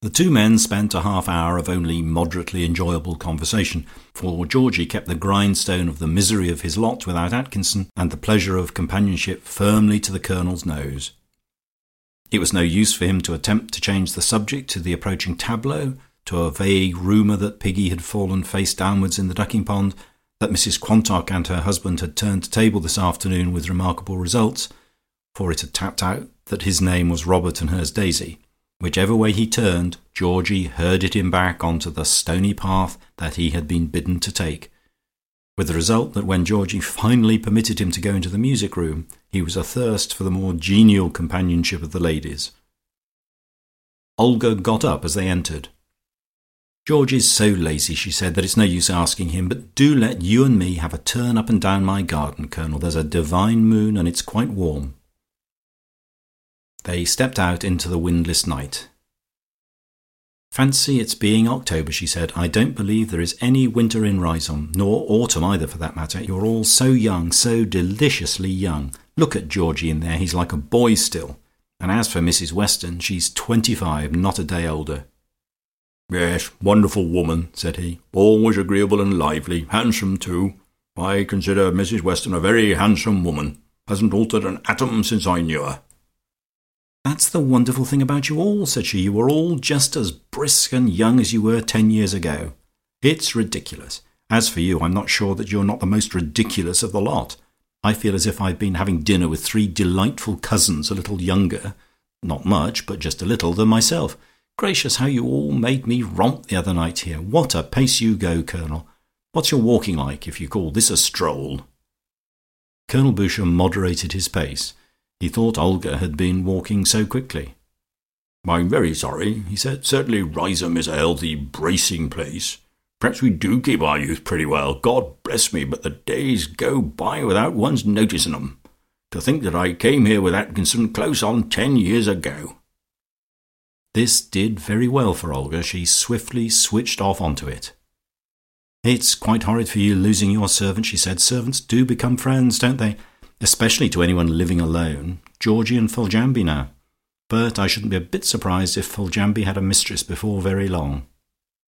The two men spent a half hour of only moderately enjoyable conversation, for Georgie kept the grindstone of the misery of his lot without Atkinson, and the pleasure of companionship firmly to the Colonel's nose. It was no use for him to attempt to change the subject to the approaching tableau, to a vague rumour that Piggy had fallen face downwards in the ducking pond, that Mrs Quantock and her husband had turned table this afternoon with remarkable results, for it had tapped out that his name was Robert and hers Daisy Whichever way he turned, Georgie herded him back on to the stony path that he had been bidden to take, with the result that when Georgie finally permitted him to go into the music room, he was athirst for the more genial companionship of the ladies. Olga got up as they entered. "George is so lazy," she said, "that it's no use asking him, but do let you and me have a turn up and down my garden, Colonel. There's a divine moon, and it's quite warm. They stepped out into the windless night. "Fancy its being October," she said. "I don't believe there is any winter in Riseholme, nor autumn either for that matter. You're all so young, so deliciously young. Look at Georgie in there; he's like a boy still, and as for Mrs Weston, she's twenty five, not a day older." "Yes, wonderful woman," said he. "Always agreeable and lively. Handsome too. I consider Mrs Weston a very handsome woman. Hasn't altered an atom since I knew her. "That's the wonderful thing about you all," said she. "You are all just as brisk and young as you were ten years ago. It's ridiculous. As for you, I'm not sure that you're not the most ridiculous of the lot. I feel as if I'd been having dinner with three delightful cousins a little younger not much, but just a little than myself. Gracious, how you all made me romp the other night here. What a pace you go, Colonel. What's your walking like, if you call this a stroll?" Colonel Boucher moderated his pace. He thought Olga had been walking so quickly. "I'm very sorry," he said. "Certainly Riseholme is a healthy, bracing place. Perhaps we do keep our youth pretty well. God bless me, but the days go by without one's noticing 'em. To think that I came here with Atkinson close on ten years ago." This did very well for Olga. She swiftly switched off onto it. "It's quite horrid for you losing your servant," she said. "Servants do become friends, don't they? Especially to anyone living alone. Georgie and Foljambe now. But I shouldn't be a bit surprised if Foljambe had a mistress before very long."